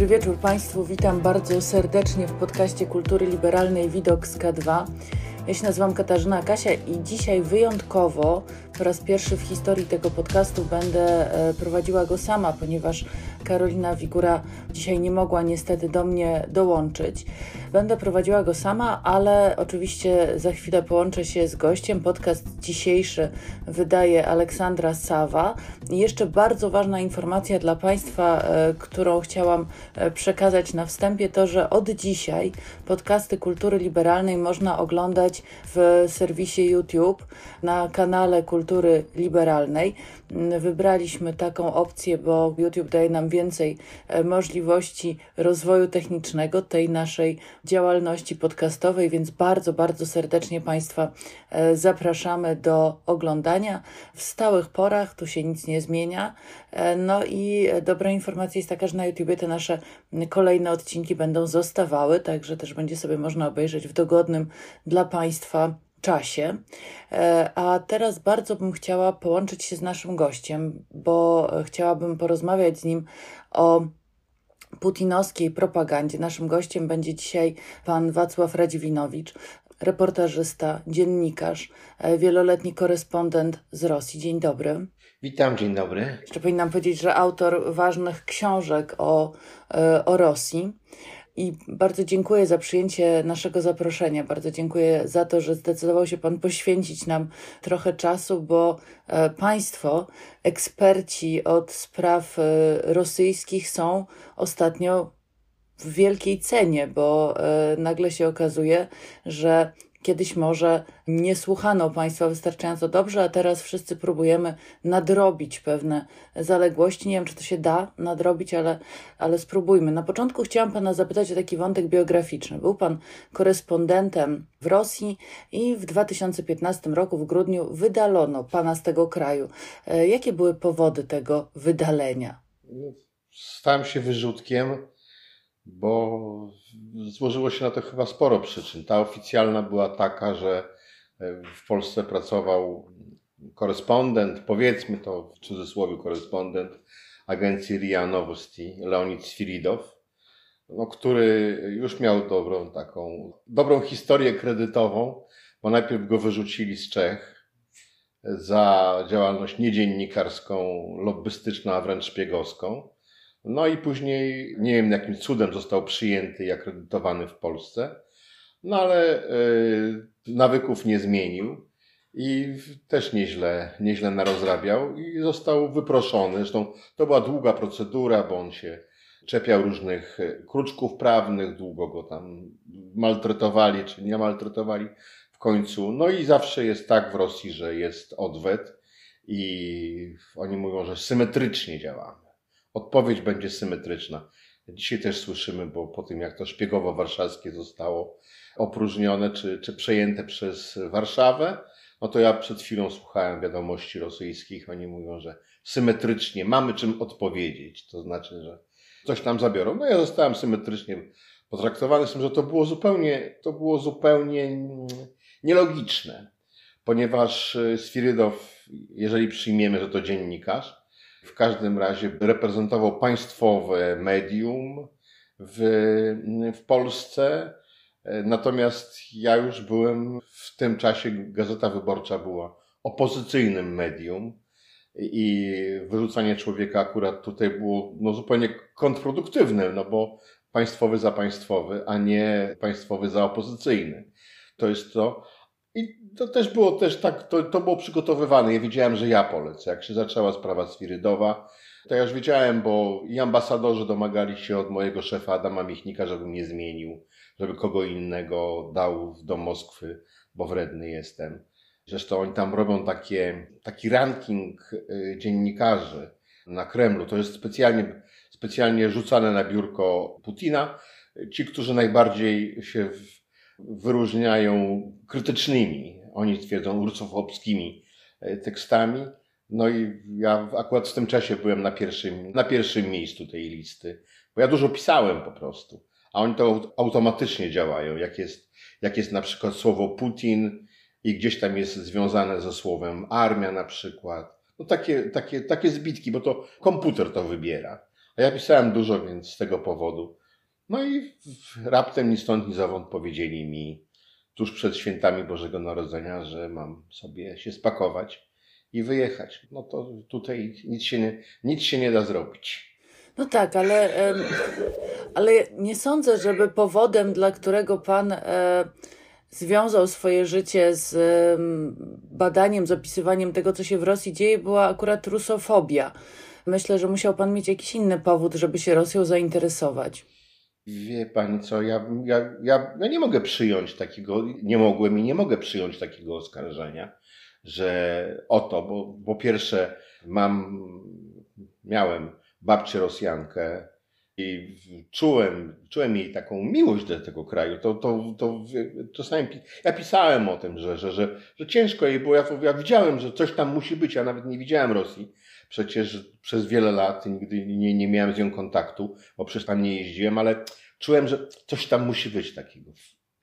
Dobry wieczór Państwu. Witam bardzo serdecznie w podcaście Kultury Liberalnej Widok z K2. Ja się nazywam Katarzyna Kasia i dzisiaj wyjątkowo po raz pierwszy w historii tego podcastu będę e, prowadziła go sama, ponieważ Karolina Wigura dzisiaj nie mogła niestety do mnie dołączyć. Będę prowadziła go sama, ale oczywiście za chwilę połączę się z gościem. Podcast dzisiejszy wydaje Aleksandra Sawa. I jeszcze bardzo ważna informacja dla Państwa, e, którą chciałam e, przekazać na wstępie, to że od dzisiaj podcasty kultury liberalnej można oglądać w serwisie YouTube na kanale Kultury Liberalnej. Mm, wybraliśmy taką opcję, bo YouTube daje nam więcej e, możliwości rozwoju technicznego tej naszej działalności podcastowej, więc bardzo, bardzo serdecznie Państwa e, zapraszamy do oglądania w stałych porach, tu się nic nie zmienia. E, no i dobra informacja jest taka, że na YouTube te nasze kolejne odcinki będą zostawały, także też będzie sobie można obejrzeć w dogodnym dla Państwa czasie. E, a teraz bardzo bym chciała połączyć się z naszym gościem, bo chciałabym porozmawiać z nim o putinowskiej propagandzie. Naszym gościem będzie dzisiaj pan Wacław Radziwinowicz, reportażysta, dziennikarz, e, wieloletni korespondent z Rosji. Dzień dobry. Witam, dzień dobry. Jeszcze powinnam powiedzieć, że autor ważnych książek o, e, o Rosji. I bardzo dziękuję za przyjęcie naszego zaproszenia. Bardzo dziękuję za to, że zdecydował się Pan poświęcić nam trochę czasu, bo e, Państwo, eksperci od spraw e, rosyjskich, są ostatnio w wielkiej cenie, bo e, nagle się okazuje, że Kiedyś może nie słuchano Państwa wystarczająco dobrze, a teraz wszyscy próbujemy nadrobić pewne zaległości. Nie wiem, czy to się da nadrobić, ale, ale spróbujmy. Na początku chciałam Pana zapytać o taki wątek biograficzny. Był Pan korespondentem w Rosji i w 2015 roku, w grudniu, wydalono Pana z tego kraju. E, jakie były powody tego wydalenia? Stałem się wyrzutkiem bo złożyło się na to chyba sporo przyczyn. Ta oficjalna była taka, że e, w Polsce pracował korespondent, powiedzmy to w cudzysłowie korespondent agencji RIA Nowosti, Leonid Sfiridow, no, który już miał dobrą taką, dobrą historię kredytową, bo najpierw go wyrzucili z Czech za działalność niedziennikarską, lobbystyczną, a wręcz szpiegowską. No i później, nie wiem jakim cudem został przyjęty i akredytowany w Polsce, no ale y, nawyków nie zmienił i też nieźle, nieźle narozrabiał i został wyproszony. Zresztą to była długa procedura, bo on się czepiał różnych e, kruczków prawnych, długo go tam maltretowali czy nie maltretowali w końcu. No i zawsze jest tak w Rosji, że jest odwet i oni mówią, że symetrycznie działamy odpowiedź będzie symetryczna. Dzisiaj też słyszymy, bo po tym jak to szpiegowo warszawskie zostało opróżnione czy, czy przejęte przez Warszawę, no to ja przed chwilą słuchałem wiadomości rosyjskich. Oni mówią, że symetrycznie mamy czym odpowiedzieć. To znaczy, że coś tam zabiorą. No ja zostałem symetrycznie potraktowany, z tym, że to było zupełnie, to było zupełnie nielogiczne, ponieważ Sfirydow, jeżeli przyjmiemy, że to dziennikarz, w każdym razie reprezentował państwowe medium w, w Polsce. Natomiast ja już byłem w tym czasie, Gazeta Wyborcza była opozycyjnym medium i wyrzucanie człowieka akurat tutaj było no, zupełnie kontrproduktywne, no bo państwowy za państwowy, a nie państwowy za opozycyjny. To jest to. I to też było też tak, to, to było przygotowywane. Ja wiedziałem, że ja polecę. Jak się zaczęła sprawa Swirydowa, to ja już wiedziałem, bo i ambasadorzy domagali się od mojego szefa Adama Michnika, żebym nie zmienił, żeby kogo innego dał do Moskwy, bo wredny jestem. Zresztą oni tam robią takie, taki ranking y, dziennikarzy na Kremlu. To jest specjalnie, specjalnie rzucane na biurko Putina. Ci, którzy najbardziej się wyróżniają krytycznymi, oni twierdzą rusofobskimi e, tekstami. No i ja akurat w tym czasie byłem na pierwszym, na pierwszym miejscu tej listy, bo ja dużo pisałem po prostu, a oni to automatycznie działają. Jak jest, jak jest na przykład słowo Putin i gdzieś tam jest związane ze słowem armia na przykład. No takie, takie, takie zbitki, bo to komputer to wybiera. A ja pisałem dużo, więc z tego powodu. No i raptem ni stąd, ni zowąd powiedzieli mi tuż przed świętami Bożego Narodzenia, że mam sobie się spakować i wyjechać. No to tutaj nic się nie, nic się nie da zrobić. No tak, ale, ale nie sądzę, żeby powodem, dla którego pan e, związał swoje życie z badaniem, z opisywaniem tego, co się w Rosji dzieje, była akurat rusofobia. Myślę, że musiał pan mieć jakiś inny powód, żeby się Rosją zainteresować. Wie pani co, ja, ja, ja, ja nie mogę przyjąć takiego, nie mogłem i nie mogę przyjąć takiego oskarżenia, że oto, bo po pierwsze mam, miałem babcię Rosjankę i czułem, czułem jej taką miłość do tego kraju. To, to, to czasami ja pisałem o tym, że, że, że, że ciężko jej było. Ja, ja widziałem, że coś tam musi być. Ja nawet nie widziałem Rosji. Przecież przez wiele lat nigdy nie, nie miałem z nią kontaktu, bo przecież tam nie jeździłem, ale czułem, że coś tam musi być takiego,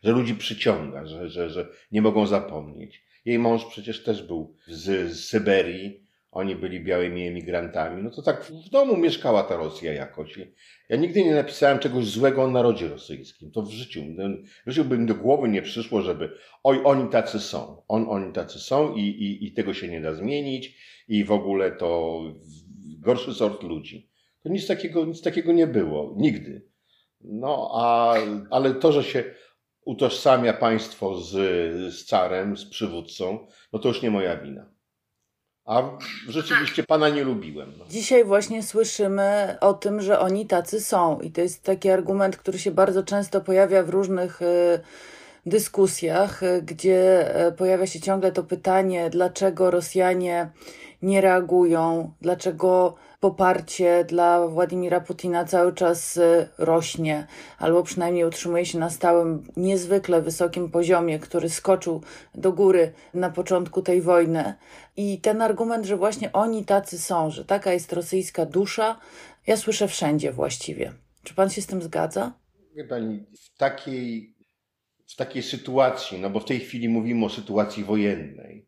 że ludzi przyciąga, że, że, że nie mogą zapomnieć. Jej mąż przecież też był z, z Syberii, oni byli białymi emigrantami, no to tak w domu mieszkała ta Rosja jakoś. Ja nigdy nie napisałem czegoś złego o narodzie rosyjskim. To w życiu, w życiu by mi do głowy nie przyszło, żeby oj, oni tacy są. On, oni tacy są i, i, i tego się nie da zmienić i w ogóle to gorszy sort ludzi. To nic takiego, nic takiego nie było. Nigdy. No, a, ale to, że się utożsamia państwo z, z carem, z przywódcą, no to już nie moja wina. A rzeczywiście pana nie lubiłem. No. Dzisiaj właśnie słyszymy o tym, że oni tacy są. I to jest taki argument, który się bardzo często pojawia w różnych y, dyskusjach, y, gdzie y, pojawia się ciągle to pytanie, dlaczego Rosjanie nie reagują, dlaczego poparcie dla Władimira Putina cały czas y, rośnie, albo przynajmniej utrzymuje się na stałym, niezwykle wysokim poziomie, który skoczył do góry na początku tej wojny. I ten argument, że właśnie oni tacy są, że taka jest rosyjska dusza, ja słyszę wszędzie właściwie. Czy pan się z tym zgadza? Wie pani, w takiej, w takiej sytuacji, no bo w tej chwili mówimy o sytuacji wojennej,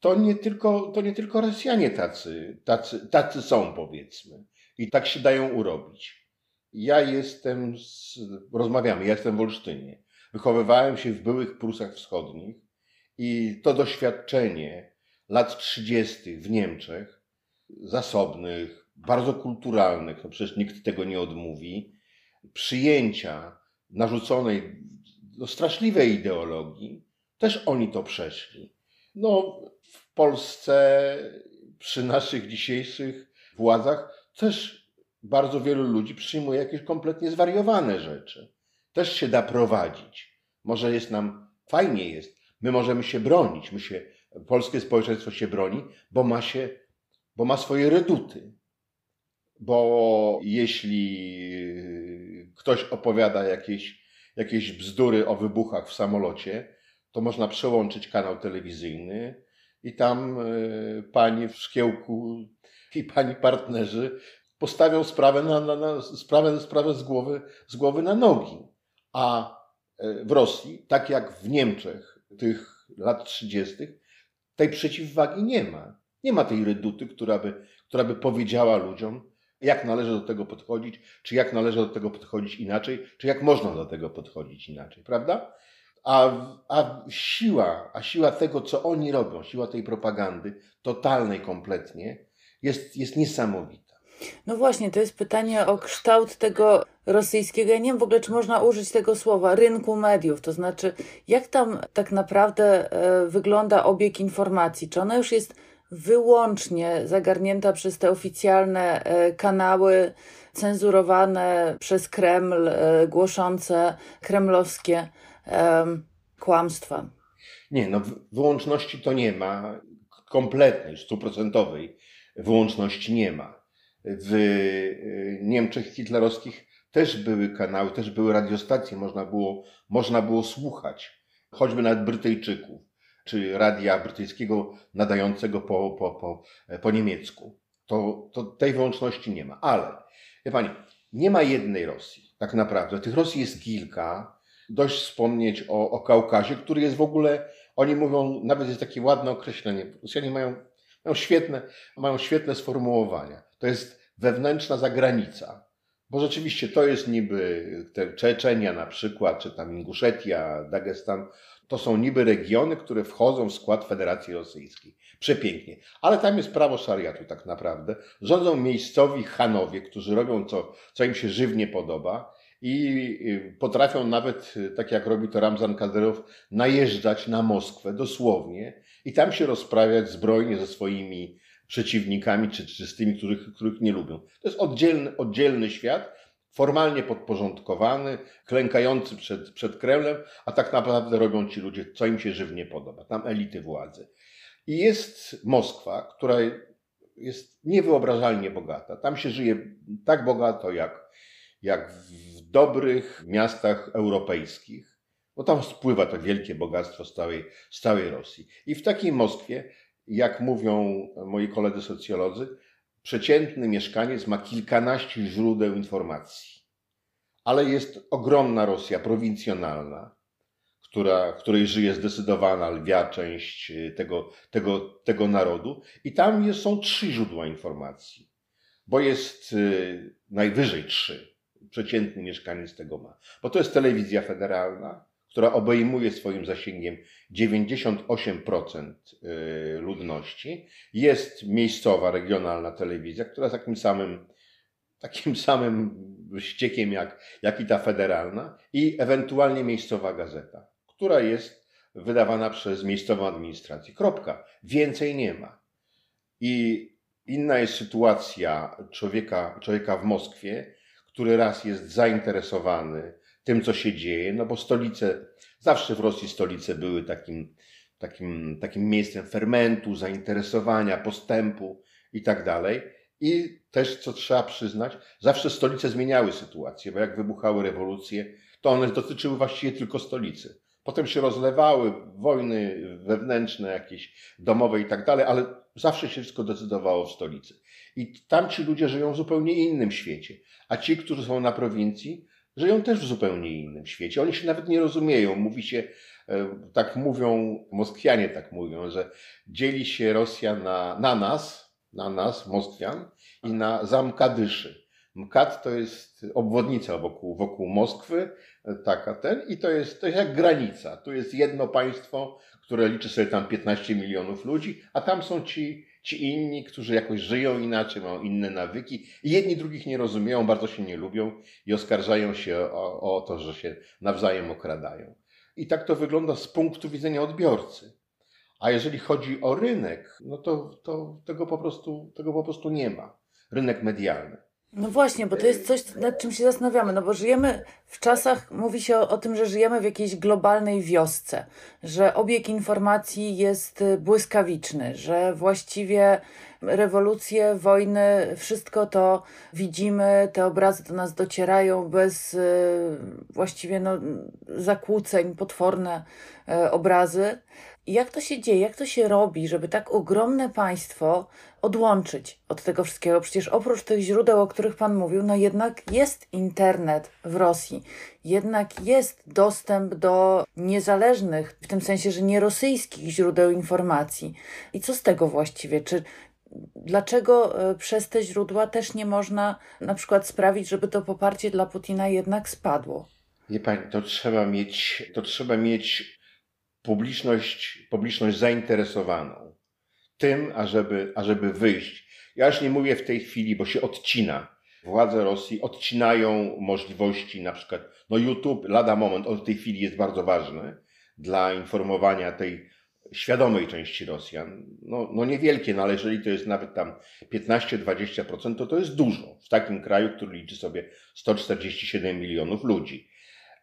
to nie tylko, to nie tylko Rosjanie tacy, tacy, tacy są, powiedzmy. I tak się dają urobić. Ja jestem, z, rozmawiamy, ja jestem w Olsztynie. Wychowywałem się w byłych Prusach Wschodnich i to doświadczenie lat 30. w Niemczech, zasobnych, bardzo kulturalnych, no przecież nikt tego nie odmówi, przyjęcia narzuconej no, straszliwej ideologii, też oni to przeszli. No, w Polsce przy naszych dzisiejszych władzach też bardzo wielu ludzi przyjmuje jakieś kompletnie zwariowane rzeczy. Też się da prowadzić. Może jest nam, fajnie jest, my możemy się bronić, my się, polskie społeczeństwo się broni, bo ma się, bo ma swoje reduty. Bo jeśli ktoś opowiada jakieś, jakieś bzdury o wybuchach w samolocie, to można przełączyć kanał telewizyjny i tam e, pani w szkiełku i pani partnerzy postawią sprawę, na, na, na, sprawę, sprawę z, głowy, z głowy na nogi. A e, w Rosji, tak jak w Niemczech tych lat 30., tej przeciwwagi nie ma. Nie ma tej reduty, która by, która by powiedziała ludziom, jak należy do tego podchodzić, czy jak należy do tego podchodzić inaczej, czy jak można do tego podchodzić inaczej, prawda? A, a siła, a siła tego, co oni robią, siła tej propagandy, totalnej kompletnie, jest, jest niesamowita. No właśnie, to jest pytanie o kształt tego rosyjskiego, ja nie wiem w ogóle, czy można użyć tego słowa, rynku mediów. To znaczy, jak tam tak naprawdę e, wygląda obieg informacji? Czy ona już jest wyłącznie zagarnięta przez te oficjalne e, kanały, cenzurowane przez Kreml, e, głoszące kremlowskie um, kłamstwa. Nie, no wyłączności to nie ma, kompletnej, stuprocentowej wyłączności nie ma. W y, Niemczech hitlerowskich też były kanały, też były radiostacje, można było, można było słuchać, choćby nawet Brytyjczyków, czy radia brytyjskiego nadającego po, po, po, po niemiecku. To, to tej wyłączności nie ma. Ale, wie Pani, nie ma jednej Rosji, tak naprawdę. Tych Rosji jest kilka, dość wspomnieć o, o Kaukazie, który jest w ogóle, oni mówią, nawet jest takie ładne określenie, Rosjanie mają, mają, świetne, mają świetne sformułowania. To jest wewnętrzna zagranica. Bo rzeczywiście to jest niby te Czeczenia na przykład, czy tam Inguszetia, Dagestan, to są niby regiony, które wchodzą w skład Federacji Rosyjskiej. Przepięknie. Ale tam jest prawo szariatu tak naprawdę. Rządzą miejscowi Hanowie, którzy robią co, co im się żywnie podoba i potrafią nawet, tak jak robi to Ramzan Kadyrow, najeżdżać na Moskwę dosłownie i tam się rozprawiać zbrojnie ze swoimi przeciwnikami, czy, czy z tymi, których, których nie lubią. To jest oddzielny, oddzielny świat, formalnie podporządkowany, klękający przed, przed Kremlem, a tak naprawdę robią ci ludzie, co im się żywnie podoba. Tam elity władzy. I jest Moskwa, która jest niewyobrażalnie bogata. Tam się żyje tak bogato, jak, jak w dobrych miastach europejskich, bo tam spływa to wielkie bogactwo z całej, z całej Rosji. I w takiej Moskwie jak mówią moi koledzy socjolodzy, przeciętny mieszkaniec ma kilkanaście źródeł informacji. Ale jest ogromna Rosja prowincjonalna, która, której żyje zdecydowana lwia część y, tego, tego, tego narodu, i tam jest, są trzy źródła informacji, bo jest y, najwyżej trzy. Przeciętny mieszkaniec tego ma. Bo to jest telewizja federalna, która obejmuje swoim zasięgiem 98% y, ludności. Jest miejscowa, regionalna telewizja, która z takim samym, takim samym ściekiem jak, jak i ta federalna i ewentualnie miejscowa gazeta, która jest wydawana przez miejscową administrację. Kropka. Więcej nie ma. I inna jest sytuacja człowieka, człowieka w Moskwie, który raz jest zainteresowany tym, co się dzieje, no bo stolice, zawsze w Rosji stolice były takim, takim, takim miejscem fermentu, zainteresowania, postępu i tak dalej. I też, co trzeba przyznać, zawsze stolice zmieniały sytuację, bo jak wybuchały rewolucje, to one dotyczyły właściwie tylko stolicy. Potem się rozlewały wojny wewnętrzne, jakieś domowe i tak dalej, ale zawsze się wszystko decydowało w stolicy. I tam ci ludzie żyją w zupełnie innym świecie. A ci, którzy są na prowincji, żyją też w zupełnie innym świecie. Oni się nawet nie rozumieją. Mówi się, e, tak mówią, Moskwianie tak mówią, że dzieli się Rosja na, na nas, na nas, Moskwian, i na Zamkadyszy. Mkad to jest obwodnica wokół, wokół Moskwy, e, taka ten, i to jest, to jest jak granica. Tu jest jedno państwo, które liczy sobie tam 15 milionów ludzi, a tam są ci ci inni, którzy jakoś żyją inaczej, mają inne nawyki jedni drugich nie rozumieją, bardzo się nie lubią i oskarżają się o, o to, że się nawzajem okradają. I tak to wygląda z punktu widzenia odbiorcy. A jeżeli chodzi o rynek, no to, to tego, po prostu, tego po prostu nie ma. Rynek medialny. No właśnie, bo to jest coś, nad czym się zastanawiamy, no bo żyjemy w czasach, mówi się o, o, tym, że żyjemy w jakiejś globalnej wiosce, że obieg informacji jest y, błyskawiczny, że właściwie rewolucje, wojny, wszystko to widzimy, te obrazy do nas docierają bez y, właściwie no, zakłóceń, potworne y, obrazy. Jak to się dzieje, jak to się robi, żeby tak ogromne państwo odłączyć od tego wszystkiego? Przecież oprócz tych źródeł, o których Pan mówił, no jednak jest internet w Rosji, jednak jest dostęp do niezależnych, w tym sensie, że nie rosyjskich źródeł informacji. I co z tego właściwie? Czy, dlaczego e, przez te źródła też nie można na przykład sprawić, żeby to poparcie dla Putina jednak spadło? Nie pani, to trzeba mieć, to trzeba mieć publiczność, publiczność zainteresowaną tym, ażeby, ażeby wyjść. Ja już nie mówię w tej chwili, bo się odcina. Władze Rosji odcinają możliwości, na przykład, no YouTube, lada moment, on w tej chwili jest bardzo ważny dla informowania tej świadomej części Rosjan. No, no niewielkie, no ale jeżeli to jest nawet tam 15-20%, to to jest dużo w takim kraju, który liczy sobie 147 milionów ludzi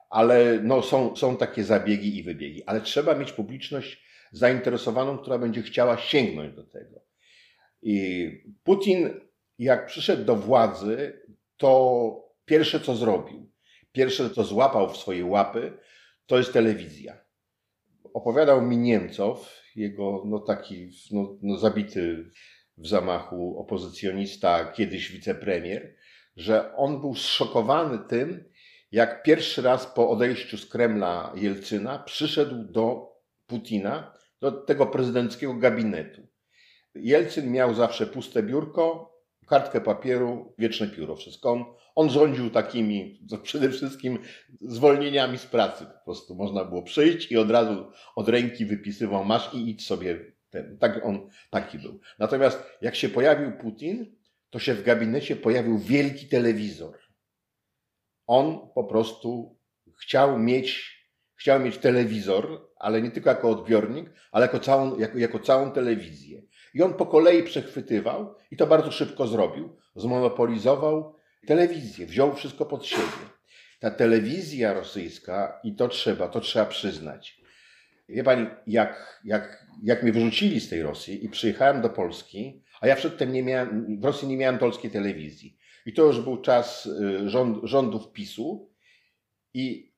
ale no, są, są takie zabiegi i wybiegi, ale trzeba mieć publiczność zainteresowaną, która będzie chciała sięgnąć do tego. I Putin, jak przyszedł do władzy, to pierwsze co zrobił, pierwsze co złapał w swoje łapy, to jest telewizja. Opowiadał mi Niemcow, jego no, taki no, no, zabity w zamachu opozycjonista, kiedyś wicepremier, że on był zszokowany tym, jak pierwszy raz po odejściu z Kremla Jelcyna przyszedł do Putina, do tego prezydenckiego gabinetu. Jelcyn miał zawsze puste biurko, kartkę papieru, wieczne pióro, wszystko. On, on rządził takimi, przede wszystkim zwolnieniami z pracy. Po prostu można było przyjść i od razu od ręki wypisywał masz i idź sobie ten. Tak on taki był. Natomiast jak się pojawił Putin, to się w gabinecie pojawił wielki telewizor. On po prostu chciał mieć, chciał mieć telewizor, ale nie tylko jako odbiornik, ale jako całą, jako, jako całą telewizję. I on po kolei przechwytywał i to bardzo szybko zrobił. Zmonopolizował telewizję, wziął wszystko pod siebie. Ta telewizja rosyjska, i to trzeba, to trzeba przyznać. Wie pani, jak, jak, jak mnie wyrzucili z tej Rosji i przyjechałem do Polski, a ja przedtem nie miałem, w Rosji nie miałem polskiej telewizji. I to już był czas y, rząd, rządów PiSu i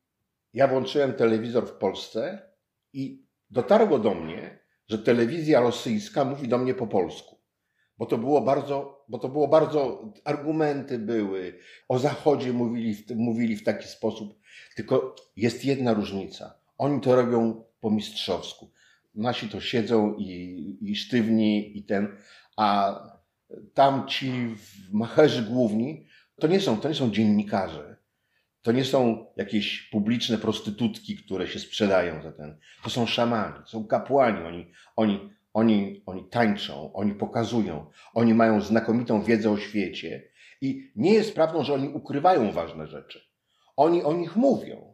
ja włączyłem telewizor w Polsce i dotarło do mnie, że telewizja rosyjska mówi do mnie po polsku. Bo to było bardzo, bo to było bardzo, argumenty były, o Zachodzie mówili, mówili w taki sposób. Tylko jest jedna różnica. Oni to robią po mistrzowsku. Nasi to siedzą i, i sztywni i ten, a tam ci macherzy główni to nie są, to nie są dziennikarze. To nie są jakieś publiczne prostytutki, które się sprzedają za ten. To są szamani, są kapłani. Oni, oni, oni, oni tańczą, oni pokazują, oni mają znakomitą wiedzę o świecie. I nie jest prawdą, że oni ukrywają ważne rzeczy. Oni o nich mówią.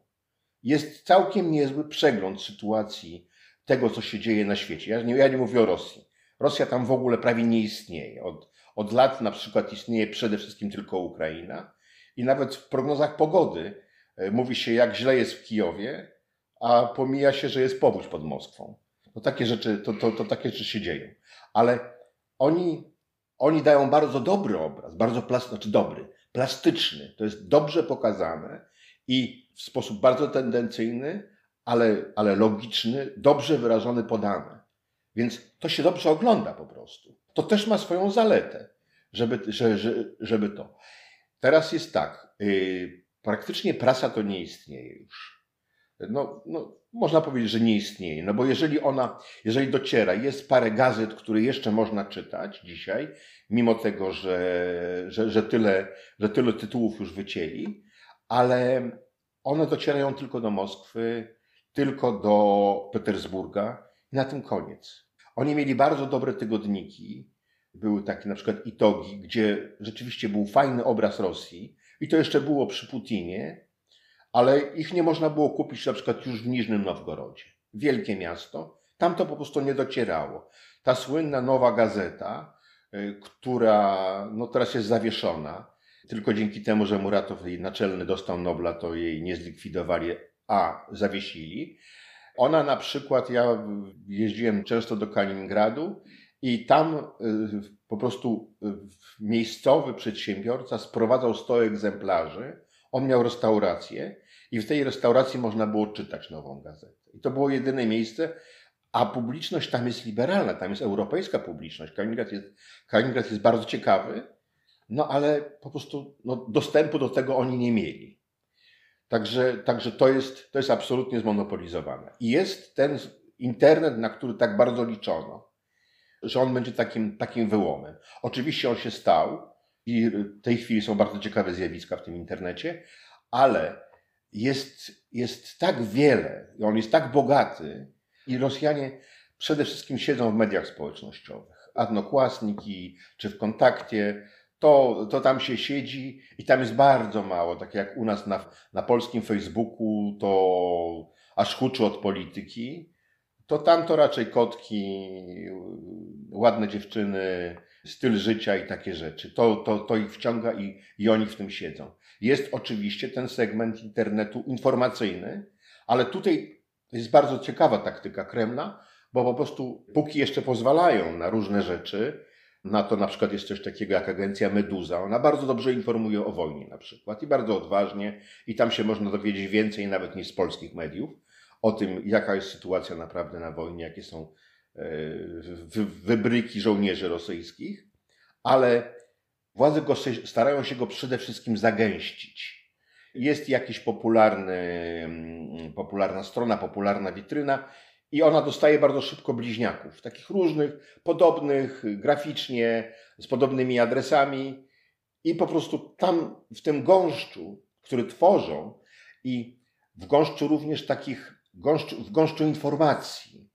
Jest całkiem niezły przegląd sytuacji tego, co się dzieje na świecie. Ja nie, ja nie mówię o Rosji. Rosja tam w ogóle prawie nie istnieje. Od, od lat na przykład istnieje przede wszystkim tylko Ukraina i nawet w prognozach pogody e, mówi się, jak źle jest w Kijowie, a pomija się, że jest powódź pod Moskwą. To takie rzeczy, to, to, to takie rzeczy się dzieją. Ale oni, oni dają bardzo dobry obraz, bardzo plastyczny, znaczy dobry, plastyczny. To jest dobrze pokazane i w sposób bardzo tendencyjny, ale, ale logiczny, dobrze wyrażony, podane. Więc to się dobrze ogląda po prostu. To też ma swoją zaletę, żeby, że, że, żeby to. Teraz jest tak, yy, praktycznie prasa to nie istnieje już. No, no, można powiedzieć, że nie istnieje, no bo jeżeli ona, jeżeli dociera, jest parę gazet, które jeszcze można czytać dzisiaj, mimo tego, że, że, że, tyle, że tyle tytułów już wycięli, ale one docierają tylko do Moskwy, tylko do Petersburga i na tym koniec. Oni mieli bardzo dobre tygodniki, były takie na przykład Itogi, gdzie rzeczywiście był fajny obraz Rosji i to jeszcze było przy Putinie, ale ich nie można było kupić na przykład już w Niżnym Nowgorodzie. Wielkie miasto, tam to po prostu nie docierało. Ta słynna nowa gazeta, y, która no teraz jest zawieszona, tylko dzięki temu, że Muratow, jej naczelny, dostał Nobla, to jej nie zlikwidowali, a zawiesili. Ona na przykład, ja jeździłem często do Kaliningradu i tam y, po prostu y, miejscowy przedsiębiorca sprowadzał 100 egzemplarzy. On miał restaurację i w tej restauracji można było czytać nową gazetę. I to było jedyne miejsce, a publiczność tam jest liberalna, tam jest europejska publiczność. Kaliningrad jest, Kaliningrad jest bardzo ciekawy, no ale po prostu no, dostępu do tego oni nie mieli. Także, także to, jest, to jest absolutnie zmonopolizowane. I jest ten internet, na który tak bardzo liczono że on będzie takim, takim wyłomem. Oczywiście on się stał i w tej chwili są bardzo ciekawe zjawiska w tym internecie, ale jest, jest tak wiele, on jest tak bogaty i Rosjanie przede wszystkim siedzą w mediach społecznościowych. Adnokłasniki czy w kontakcie, to, to tam się siedzi i tam jest bardzo mało, tak jak u nas na, na polskim Facebooku, to aż huczy od polityki to tam to raczej kotki, ładne dziewczyny, styl życia i takie rzeczy. To, to, to ich wciąga i, i oni w tym siedzą. Jest oczywiście ten segment internetu informacyjny, ale tutaj jest bardzo ciekawa taktyka Kremla, bo po prostu póki jeszcze pozwalają na różne rzeczy, na to na przykład jest coś takiego jak agencja Meduza. Ona bardzo dobrze informuje o wojnie na przykład i bardzo odważnie i tam się można dowiedzieć więcej nawet niż z polskich mediów o tym, jaka jest sytuacja naprawdę na wojnie, jakie są e, wybryki żołnierzy rosyjskich, ale władze go starają się go przede wszystkim zagęścić. Jest popularny, mm, popularna strona, popularna witryna i ona dostaje bardzo szybko bliźniaków, takich różnych, podobnych graficznie, z podobnymi adresami i po prostu tam w tym gąszczu, który tworzą i w gąszczu również takich, gąszczu, w gąszczu informacji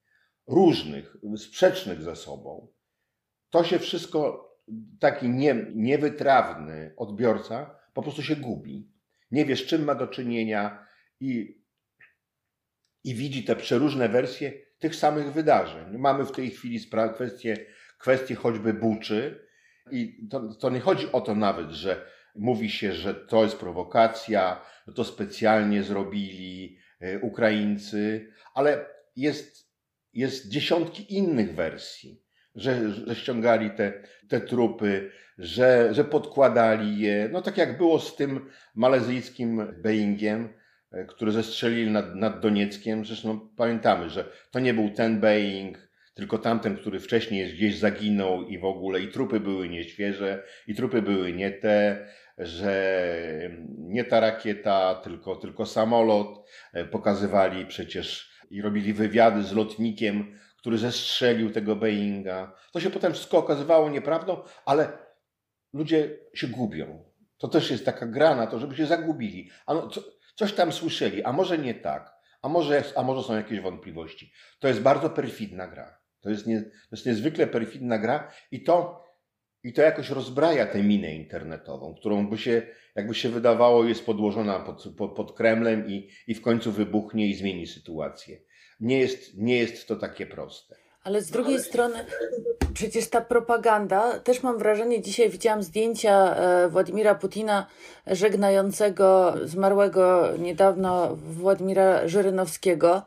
różnych, sprzecznych ze sobą, to się wszystko, taki nie, niewytrawny odbiorca po prostu się gubi. Nie wie, z czym ma do czynienia i, i widzi te przeróżne wersje tych samych wydarzeń. Mamy w tej chwili kwestię, kwestię choćby Buczy i to, to nie chodzi o to nawet, że mówi się, że to jest prowokacja, że to specjalnie zrobili e, Ukraińcy, ale jest, jest dziesiątki innych wersji że, że ściągali te, te trupy, że, że podkładali je. No tak jak było z tym malezyjskim Boeingiem, e, który zestrzelili nad, nad Donieckiem. Zresztą pamiętamy, że to nie był ten Boeing, tylko tamten, który wcześniej gdzieś zaginął i w ogóle i trupy były nieświeże, i trupy były nie te, że nie ta rakieta, tylko, tylko samolot. E, pokazywali przecież i robili wywiady z lotnikiem, który zestrzelił tego Boeinga. To się potem wszystko okazywało nieprawdą, ale ludzie się gubią. To też jest taka gra na to, żeby się zagubili. A no, co, coś tam słyszeli, a może nie tak, a może, a może są jakieś wątpliwości. To jest bardzo perfidna gra. To jest, nie, to jest niezwykle perfidna gra i to, i to jakoś rozbraja tę minę internetową, którą by się, jakby się wydawało, jest podłożona pod, pod, pod Kremlem i, i w końcu wybuchnie i zmieni sytuację nie jest, nie jest to takie proste. Ale z drugiej strony, przecież ta propaganda, też mam wrażenie, dzisiaj widziałam zdjęcia e, Władimira Putina żegnającego zmarłego niedawno Władimira Żyrynowskiego.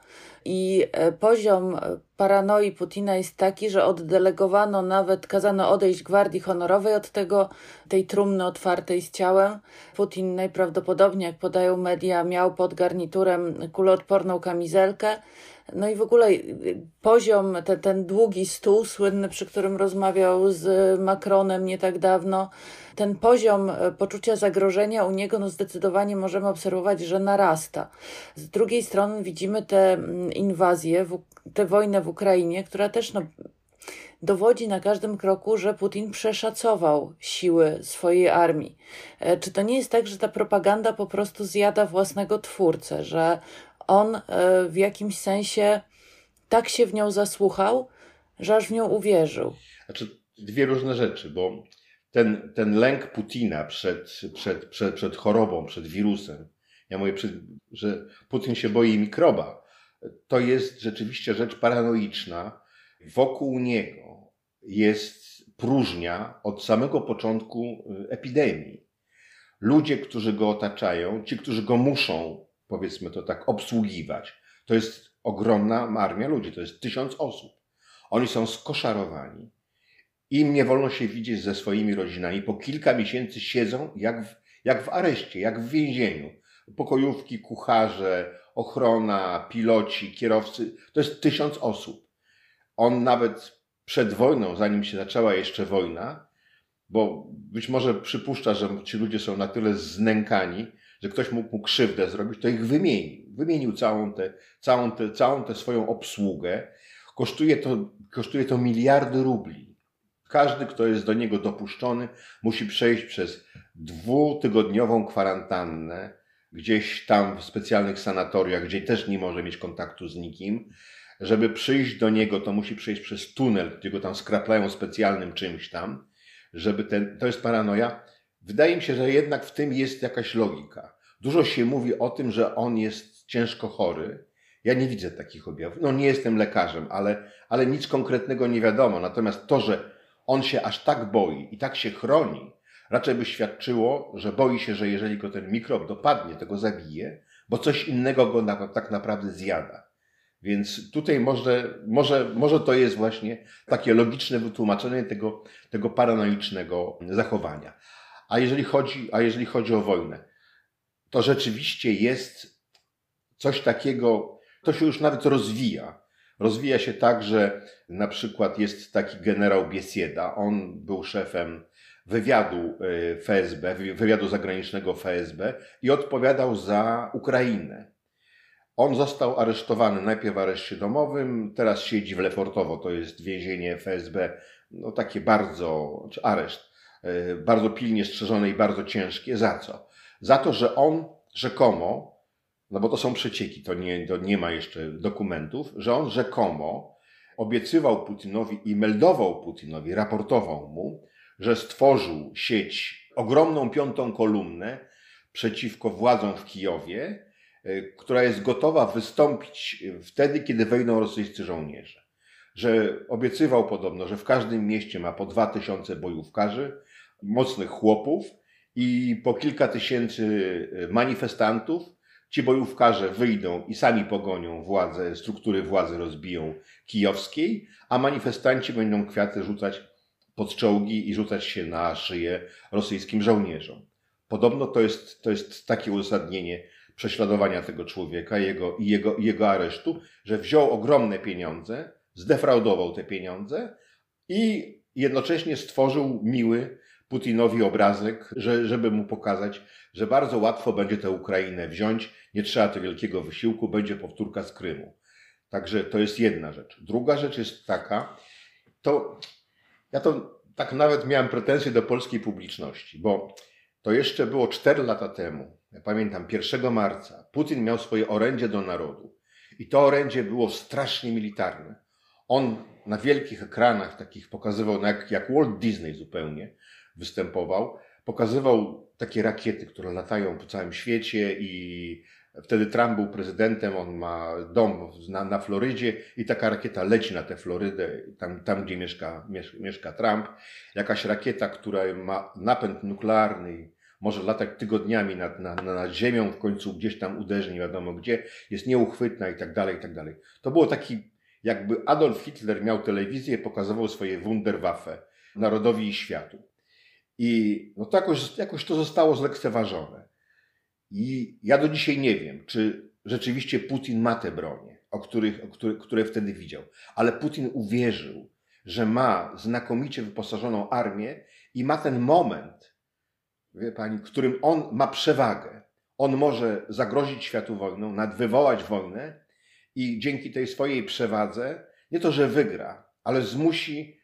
I e, poziom paranoi Putina jest taki, że oddelegowano nawet, kazano odejść gwardii honorowej od tego, tej trumny otwartej z ciałem. Putin najprawdopodobniej, jak podają media, miał pod garniturem kuloodporną kamizelkę. No i w ogóle y, poziom, ten, ten długi stół słynny, przy którym rozmawiał z Macronem nie tak dawno, ten poziom e, poczucia zagrożenia u niego no zdecydowanie możemy obserwować, że narasta. Z drugiej strony widzimy tę mm, inwazję, tę wojnę w Ukrainie, która też no, dowodzi na każdym kroku, że Putin przeszacował siły swojej armii. E, czy to nie jest tak, że ta propaganda po prostu zjada własnego twórcę, że on e, w jakimś sensie tak się w nią zasłuchał, że aż w nią uwierzył? Znaczy, dwie różne rzeczy, bo ten, ten lęk Putina przed, przed, przed, przed chorobą, przed wirusem, ja mówię, że Putin się boi mikroba, to jest rzeczywiście rzecz paranoiczna. Wokół niego jest próżnia od samego początku y, epidemii. Ludzie, którzy go otaczają, ci, którzy go muszą, powiedzmy to tak, obsługiwać, to jest ogromna armia ludzi, to jest tysiąc osób. Oni są skoszarowani im nie wolno się widzieć ze swoimi rodzinami. Po kilka miesięcy siedzą jak w, jak w areszcie, jak w więzieniu. Pokojówki, kucharze, ochrona, piloci, kierowcy. To jest tysiąc osób. On nawet przed wojną, zanim się zaczęła jeszcze wojna, bo być może przypuszcza, że ci ludzie są na tyle znękani, że ktoś mógł mu krzywdę zrobić, to ich wymienił. Wymienił całą tę całą te, całą tę swoją obsługę. Kosztuje to, kosztuje to miliardy rubli. Każdy, kto jest do niego dopuszczony, musi przejść przez dwutygodniową kwarantannę, gdzieś tam w specjalnych sanatoriach, gdzie też nie może mieć kontaktu z nikim. Żeby przyjść do niego, to musi przejść przez tunel, gdzie go tam skraplają specjalnym czymś tam, żeby ten, to jest paranoja. Wydaje mi się, że jednak w tym jest jakaś logika. Dużo się mówi o tym, że on jest ciężko chory. Ja nie widzę takich objawów. No nie jestem lekarzem, ale, ale nic konkretnego nie wiadomo. Natomiast to, że on się aż tak boi i tak się chroni, raczej by świadczyło, że boi się, że jeżeli go ten mikrob dopadnie, to go zabije, bo coś innego go na, tak naprawdę zjada. Więc tutaj może, może, może to jest właśnie takie logiczne wytłumaczenie tego, tego paranoicznego zachowania. A jeżeli, chodzi, a jeżeli chodzi o wojnę, to rzeczywiście jest coś takiego, to się już nawet rozwija. Rozwija się tak, że na przykład jest taki generał Biesieda, on był szefem wywiadu y, FSB, wywiadu zagranicznego FSB i odpowiadał za Ukrainę. On został aresztowany najpierw w areszcie domowym, teraz siedzi w Lefortowo, to jest więzienie FSB, no takie bardzo, czy areszt, e, bardzo pilnie strzeżone i bardzo ciężkie. Za co? Za to, że on rzekomo, no bo to są przecieki, to nie, to nie ma jeszcze dokumentów, że on rzekomo obiecywał Putinowi i meldował Putinowi, raportował mu, że stworzył sieć, ogromną piątą kolumnę przeciwko władzom w Kijowie, y, która jest gotowa wystąpić wtedy, kiedy wejdą rosyjscy żołnierze. Że obiecywał podobno, że w każdym mieście ma po dwa tysiące bojówkarzy, mocnych chłopów i po kilka tysięcy y, manifestantów. Ci bojówkarze wyjdą i sami pogonią władzę, struktury władzy rozbiją kijowskiej, a manifestanci będą kwiaty rzucać pod czołgi i rzucać się na szyję rosyjskim żołnierzom. Podobno to jest, to jest takie uzasadnienie prześladowania tego człowieka jego, i jego, jego aresztu, że wziął ogromne pieniądze, zdefraudował te pieniądze i jednocześnie stworzył miły Putinowi obrazek, że, żeby mu pokazać, że bardzo łatwo będzie tę Ukrainę wziąć, nie trzeba tu wielkiego wysiłku, będzie powtórka z Krymu. Także to jest jedna rzecz. Druga rzecz jest taka, to ja to tak nawet miałem pretensje do polskiej publiczności, bo to jeszcze było 4 lata temu. Ja pamiętam, 1 marca Putin miał swoje orędzie do narodu. I to orędzie było strasznie militarne. On na wielkich ekranach takich pokazywał, no jak, jak Walt Disney zupełnie występował, pokazywał takie rakiety, które latają po całym świecie i Wtedy Trump był prezydentem, on ma dom na, na Florydzie i taka rakieta leci na tę Florydę, tam, tam gdzie mieszka, mieszka Trump. Jakaś rakieta, która ma napęd nuklearny, może latać tygodniami nad, nad, nad ziemią, w końcu gdzieś tam uderzy, nie wiadomo gdzie, jest nieuchwytna i tak dalej, i tak dalej. To było taki, jakby Adolf Hitler miał telewizję, pokazywał swoje Wunderwaffe narodowi i światu. I no to jakoś, jakoś to zostało zlekceważone. I ja do dzisiaj nie wiem, czy rzeczywiście Putin ma te bronie, o których, o które, które wtedy widział. Ale Putin uwierzył, że ma znakomicie wyposażoną armię i ma ten moment, wie pani, w którym on ma przewagę. On może zagrozić światu wojną, nadwywołać wojnę i dzięki tej swojej przewadze nie to, że wygra, ale zmusi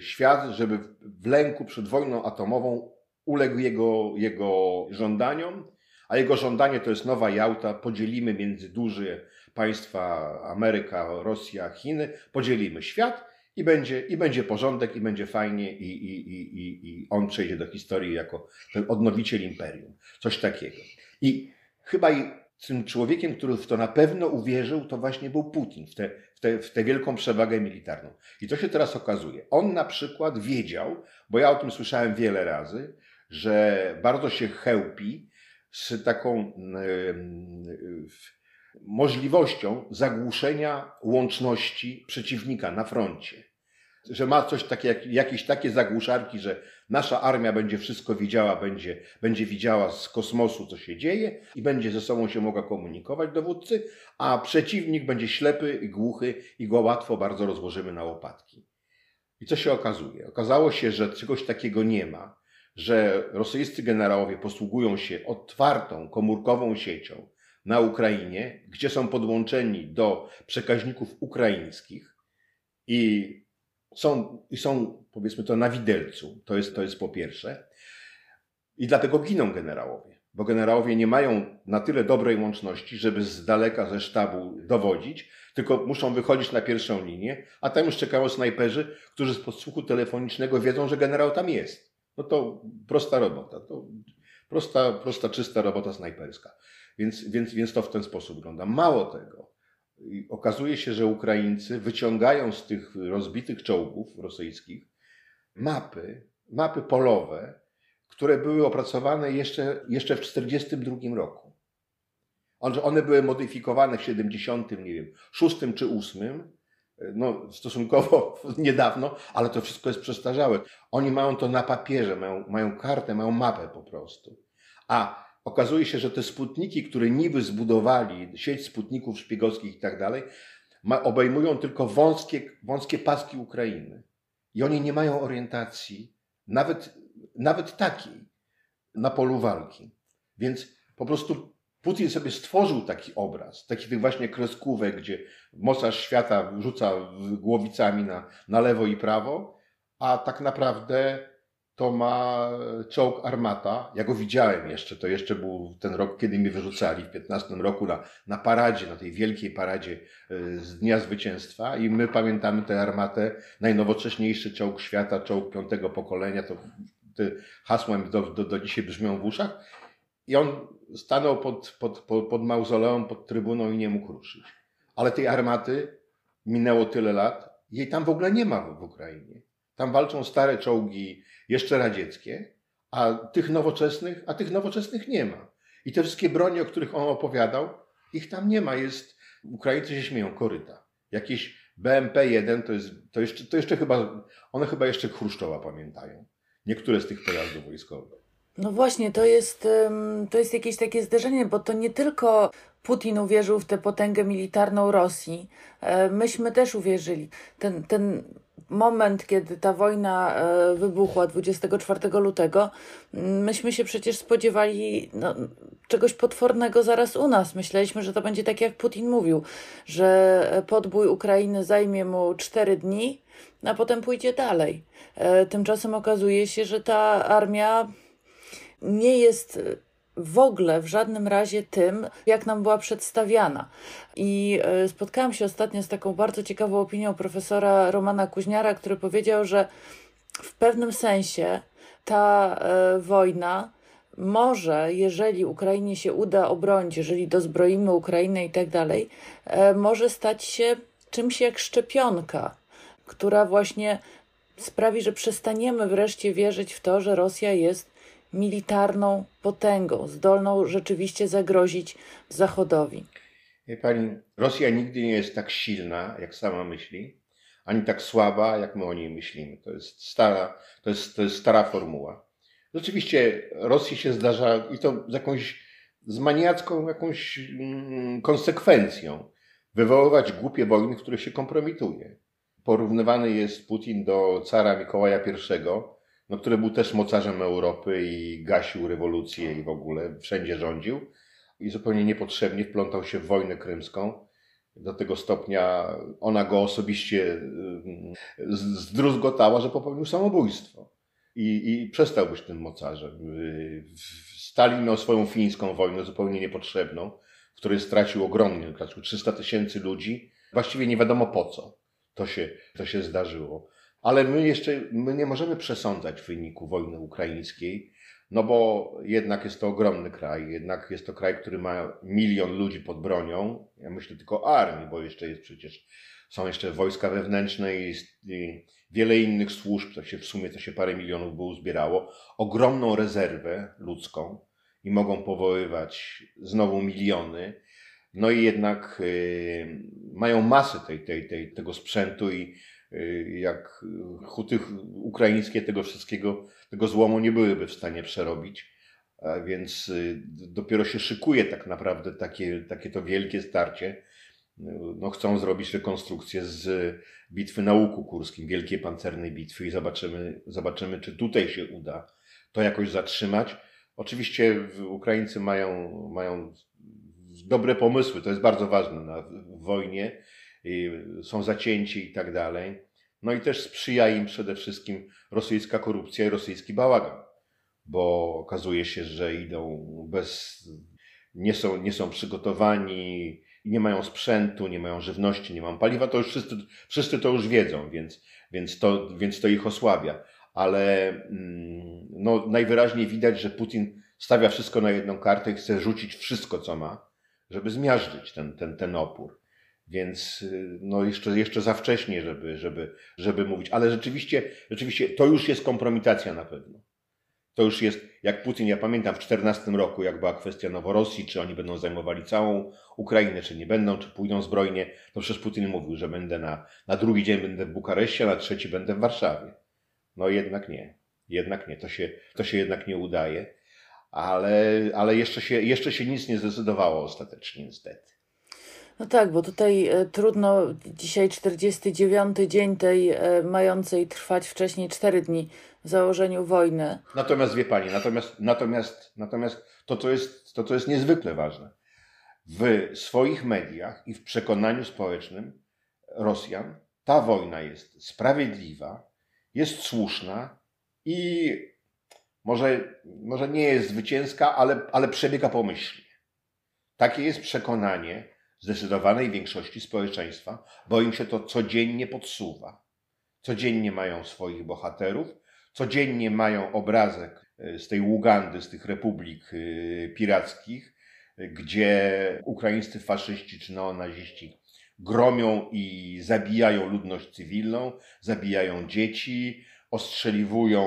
świat, żeby w lęku przed wojną atomową uległ jego, jego żądaniom, a jego żądanie to jest nowa Jałta, podzielimy między duże państwa Ameryka, Rosja, Chiny, podzielimy świat i będzie, i będzie porządek, i będzie fajnie, i, i, i, i on przejdzie do historii jako ten odnowiciel imperium. Coś takiego. I chyba i tym człowiekiem, który w to na pewno uwierzył, to właśnie był Putin, w tę w te, w te wielką przewagę militarną. I to się teraz okazuje. On na przykład wiedział, bo ja o tym słyszałem wiele razy, że bardzo się chełpi z taką możliwością zagłuszenia łączności przeciwnika na froncie. Że ma coś takie, jak, jakieś takie zagłuszarki, że nasza armia będzie wszystko widziała, będzie, będzie widziała z kosmosu, co się dzieje i będzie ze sobą się mogła komunikować dowódcy, a przeciwnik będzie ślepy i głuchy i go łatwo bardzo rozłożymy na łopatki. I co się okazuje? Okazało się, że czegoś takiego nie ma że rosyjscy generałowie posługują się otwartą komórkową siecią na Ukrainie, gdzie są podłączeni do przekaźników ukraińskich i są, i są powiedzmy to na widelcu. To jest, to jest po pierwsze. I dlatego giną generałowie, bo generałowie nie mają na tyle dobrej łączności, żeby z daleka ze sztabu dowodzić, tylko muszą wychodzić na pierwszą linię, a tam już czekają snajperzy, którzy z podsłuchu telefonicznego wiedzą, że generał tam jest. No to prosta robota. To prosta, prosta, czysta robota snajperska. Więc, więc, więc to w ten sposób wygląda. Mało tego. Okazuje się, że Ukraińcy wyciągają z tych rozbitych czołgów rosyjskich mapy, mapy polowe, które były opracowane jeszcze, jeszcze w 1942 roku. One były modyfikowane w 70, nie wiem, 6 czy 8 no, stosunkowo niedawno, ale to wszystko jest przestarzałe. Oni mają to na papierze, mają, mają kartę, mają mapę po prostu. A okazuje się, że te sputniki, które niby zbudowali, sieć sputników szpiegowskich i tak dalej, obejmują tylko wąskie, wąskie paski Ukrainy. I oni nie mają orientacji, nawet, nawet takiej, na polu walki. Więc po prostu Putin sobie stworzył taki obraz, taki tych właśnie kreskówek, gdzie mocarz świata rzuca głowicami na, na lewo i prawo, a tak naprawdę to ma czołg Armata. Ja go widziałem jeszcze, to jeszcze był ten rok, kiedy mi wyrzucali w 15 roku na, na paradzie, na tej wielkiej paradzie e, z Dnia Zwycięstwa i my pamiętamy tę Armatę, najnowocześniejszy czołg świata, czołg piątego pokolenia, to te hasła do, do, do dzisiaj brzmią w uszach. I on stanął pod, pod, pod, pod mauzoleum, pod trybuną i nie mógł ruszyć. Ale tej armaty minęło tyle lat, jej tam w ogóle nie ma w, w Ukrainie. Tam walczą stare czołgi, jeszcze radzieckie, a tych nowoczesnych, a tych nowoczesnych nie ma. I te wszystkie broni, o których on opowiadał, ich tam nie ma. Jest, Ukraińcy się śmieją, koryta. Jakieś BMP-1 to jest, to jeszcze, to jeszcze chyba, one chyba jeszcze Chruszczowa pamiętają. Niektóre z tych pojazdów wojskowych. No właśnie, to jest, to jest jakieś takie zderzenie, bo to nie tylko Putin uwierzył w tę potęgę militarną Rosji. E, myśmy też uwierzyli. Ten, ten moment, kiedy ta wojna e, wybuchła 24 lutego, myśmy się przecież spodziewali no, czegoś potwornego zaraz u nas. Myśleliśmy, że to będzie tak, jak Putin mówił, że podbój Ukrainy zajmie mu 4 dni, a potem pójdzie dalej. E, tymczasem okazuje się, że ta armia nie jest w ogóle w żadnym razie tym, jak nam była przedstawiana. I e, spotkałam się ostatnio z taką bardzo ciekawą opinią profesora Romana Kuźniara, który powiedział, że w pewnym sensie ta e, wojna może, jeżeli Ukrainie się uda obronić, jeżeli dozbroimy Ukrainę i tak dalej, e, może stać się czymś jak szczepionka, która właśnie sprawi, że przestaniemy wreszcie wierzyć w to, że Rosja jest militarną potęgą, zdolną rzeczywiście zagrozić Zachodowi. Wie pani, Rosja nigdy nie jest tak silna, jak sama myśli, ani tak słaba, jak my o niej myślimy. To jest stara, to jest, to jest stara formuła. Rzeczywiście Rosji się zdarza i to z jakąś z maniacką jakąś mm, konsekwencją wywoływać głupie wojny, w których się kompromituje. Porównywany jest Putin do cara Mikołaja I, no, który był też mocarzem Europy i gasił rewolucję i w ogóle wszędzie rządził i zupełnie niepotrzebnie wplątał się w wojnę krymską. Do tego stopnia ona go osobiście y, zdruzgotała, że popełnił samobójstwo. I, i przestał być tym mocarzem. Y, Stalin miał swoją fińską wojnę zupełnie niepotrzebną, w której stracił ogromnie, stracił 300 tysięcy ludzi. Właściwie nie wiadomo po co to się, to się zdarzyło. Ale my jeszcze my nie możemy przesądzać wyniku wojny ukraińskiej, no bo jednak jest to ogromny kraj, jednak jest to kraj, który ma milion ludzi pod bronią. Ja myślę tylko o armii, bo jeszcze jest przecież, są jeszcze wojska wewnętrzne i, i wiele innych służb, to się w sumie to się parę milionów by uzbierało, ogromną rezerwę ludzką i mogą powoływać znowu miliony. No i jednak y, mają masę tej, tej, tej, tego sprzętu i jak huty ukraińskie tego wszystkiego, tego złomu nie byłyby w stanie przerobić. Więc y, dopiero się szykuje tak naprawdę takie, takie to wielkie starcie. No, chcą zrobić rekonstrukcję z bitwy na Łuku Kurskim, wielkiej pancernej bitwy i zobaczymy, zobaczymy, czy tutaj się uda to jakoś zatrzymać. Oczywiście Ukraińcy mają, mają dobre pomysły, to jest bardzo ważne na, wojnie są zacięci i tak dalej. No i też sprzyja im przede wszystkim rosyjska korupcja i rosyjski bałagan, bo okazuje się, że idą bez, nie są, nie są przygotowani, nie mają sprzętu, nie mają żywności, nie mają paliwa, to już wszyscy, wszyscy to już wiedzą, więc, więc, to, więc to ich osłabia. Ale mm, no, najwyraźniej widać, że Putin stawia wszystko na jedną kartę i chce rzucić wszystko, co ma, żeby zmiażdżyć ten, ten, ten opór. Więc y, no jeszcze, jeszcze za wcześnie, żeby, żeby, żeby mówić. Ale rzeczywiście, rzeczywiście to już jest kompromitacja na pewno. To już jest, jak Putin, ja pamiętam w 14 roku, jak była kwestia Noworosji, czy oni będą zajmowali całą Ukrainę, czy nie będą, czy pójdą zbrojnie, to przecież Putin mówił, że będę na, na drugi dzień będę w Bukareszcie, a na trzeci będę w Warszawie. No jednak nie. Jednak nie. To się, to się jednak nie udaje. Ale, ale jeszcze, się, jeszcze się nic nie zdecydowało ostatecznie, niestety. No tak, bo tutaj e, trudno dzisiaj 49 dzień tej e, mającej trwać wcześniej 4 dni w założeniu wojny. Natomiast wie pani, natomiast, natomiast, natomiast to, co jest, to, co jest niezwykle ważne, w swoich mediach i w przekonaniu społecznym Rosjan ta wojna jest sprawiedliwa, jest słuszna i może, może nie jest zwycięska, ale, ale przebiega pomyślnie. Takie jest przekonanie zdecydowanej większości społeczeństwa, bo im się to codziennie podsuwa. Codziennie mają swoich bohaterów, codziennie mają obrazek e, z tej Ugandy, z tych republik e, pirackich, gdzie ukraińscy faszyści czy neonaziści gromią i zabijają ludność cywilną, zabijają dzieci, ostrzeliwują,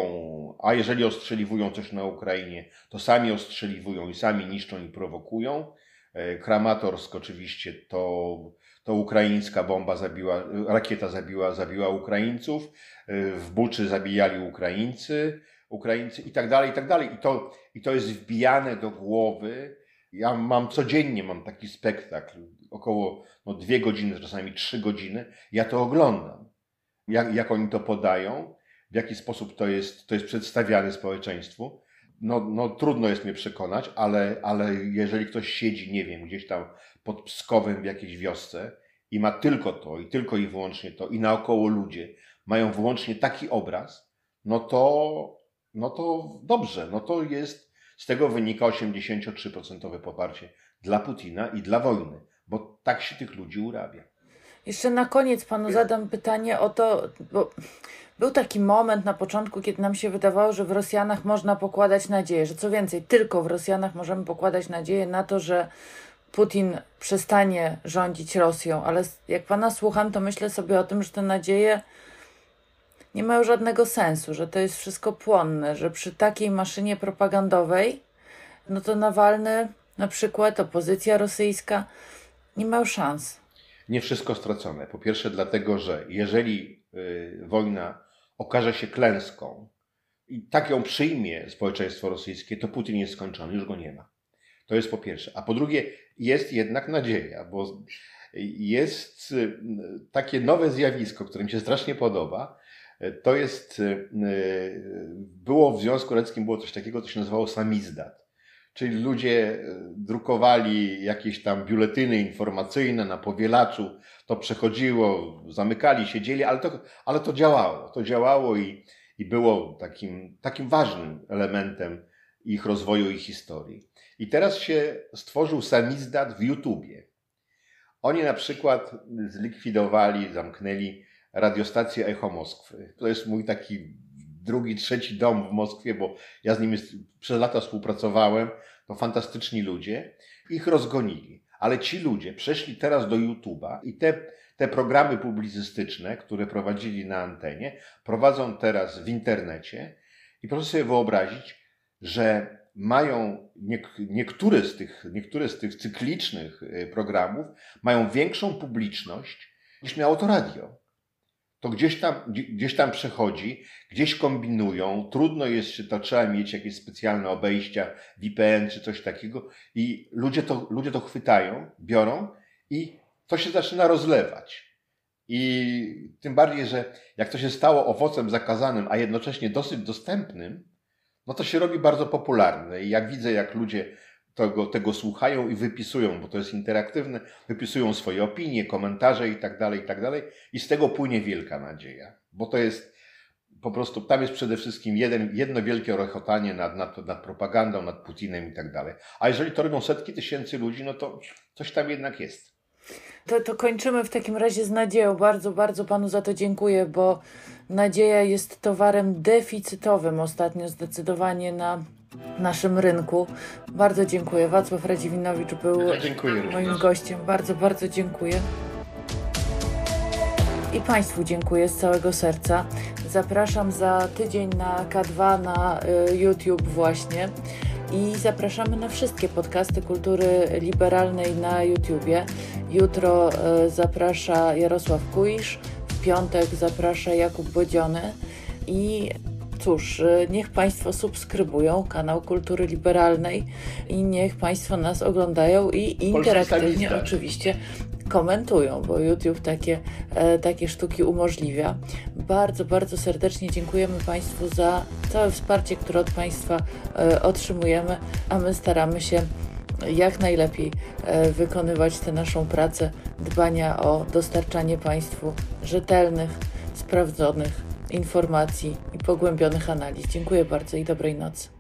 a jeżeli ostrzeliwują coś na Ukrainie, to sami ostrzeliwują i sami niszczą i prowokują. E, Kramatorsk oczywiście to, to ukraińska bomba zabiła, rakieta zabiła, zabiła Ukraińców, e, w Buczy zabijali Ukraińcy, Ukraińcy i tak dalej, i tak dalej. I to, i to jest wbijane do głowy. Ja mam codziennie mam taki spektakl, około no, dwie godziny, czasami trzy godziny. Ja to oglądam. Jak, jak oni to podają, w jaki sposób to jest, to jest przedstawiane społeczeństwu no, no trudno jest mnie przekonać, ale, ale jeżeli ktoś siedzi, nie wiem, gdzieś tam pod Pskowem w jakiejś wiosce i ma tylko to i tylko i wyłącznie to i naokoło ludzie mają wyłącznie taki obraz, no to, no to dobrze, no to jest, z tego wynika 83% poparcie dla Putina i dla wojny, bo tak się tych ludzi urabia. Jeszcze na koniec panu zadam pytanie o to, bo był taki moment na początku, kiedy nam się wydawało, że w Rosjanach można pokładać nadzieję, że co więcej, tylko w Rosjanach możemy pokładać nadzieję na to, że Putin przestanie rządzić Rosją, ale jak pana słucham, to myślę sobie o tym, że te nadzieje nie mają żadnego sensu, że to jest wszystko płonne, że przy takiej maszynie propagandowej, no to Nawalny, na przykład opozycja rosyjska, nie mają szans. Nie wszystko stracone. Po pierwsze, dlatego, że jeżeli y, wojna okaże się klęską i tak ją przyjmie społeczeństwo rosyjskie, to Putin jest skończony, już go nie ma. To jest po pierwsze. A po drugie, jest jednak nadzieja, bo jest y, takie nowe zjawisko, które mi się strasznie podoba. To jest, y, było w Związku Radzieckim było coś takiego, co się nazywało samizdat. Czyli ludzie drukowali jakieś tam biuletyny informacyjne na powielaczu, to przechodziło, zamykali, siedzieli, ale to, ale to działało. To działało i, i było takim, takim ważnym elementem ich rozwoju i historii. I teraz się stworzył samizdat w YouTubie. Oni na przykład zlikwidowali, zamknęli radiostację Echo Moskwy. To jest mój taki drugi, trzeci dom w Moskwie, bo ja z nimi przez lata współpracowałem. To fantastyczni ludzie. Ich rozgonili. Ale ci ludzie przeszli teraz do YouTube'a i te, te programy publicystyczne, które prowadzili na antenie, prowadzą teraz w internecie. I proszę sobie wyobrazić, że mają niektóre z tych, niektóre z tych cyklicznych y, programów mają większą publiczność niż miało to radio to gdzieś tam, gdzieś tam przechodzi, gdzieś kombinują, trudno jest się, to trzeba mieć jakieś specjalne obejścia, VPN czy coś takiego i ludzie to, ludzie to chwytają, biorą i to się zaczyna rozlewać. I tym bardziej, że jak to się stało owocem zakazanym, a jednocześnie dosyć dostępnym, no to się robi bardzo popularne. I jak widzę, jak ludzie tego, tego słuchają i wypisują, bo to jest interaktywne, wypisują swoje opinie, komentarze i tak dalej, i tak dalej. I z tego płynie wielka nadzieja, bo to jest po prostu, tam jest przede wszystkim jeden, jedno wielkie rechotanie nad, nad, nad propagandą, nad Putinem i tak dalej. A jeżeli to robią setki tysięcy ludzi, no to coś tam jednak jest. To, to kończymy w takim razie z nadzieją. Bardzo, bardzo Panu za to dziękuję, bo nadzieja jest towarem deficytowym ostatnio zdecydowanie na naszym rynku. Bardzo dziękuję. Wacław Radziwinowicz był moim również. gościem. Bardzo, bardzo dziękuję. I Państwu dziękuję z całego serca. Zapraszam za tydzień na K2 na y, YouTube właśnie. I zapraszamy na wszystkie podcasty kultury liberalnej na YouTubie. Jutro y, zaprasza Jarosław Kuisz, w piątek zaprasza Jakub Bodziony i cóż, y, niech Państwo subskrybują kanał Kultury Liberalnej i niech Państwo nas oglądają i interaktywnie oczywiście komentują, bo YouTube takie, e, takie sztuki umożliwia. Bardzo, bardzo serdecznie dziękujemy Państwu za całe wsparcie, które od Państwa e, otrzymujemy, a my staramy się jak najlepiej e, wykonywać tę naszą pracę dbania o dostarczanie Państwu rzetelnych, sprawdzonych informacji i pogłębionych analiz. Dziękuję bardzo i dobrej nocy.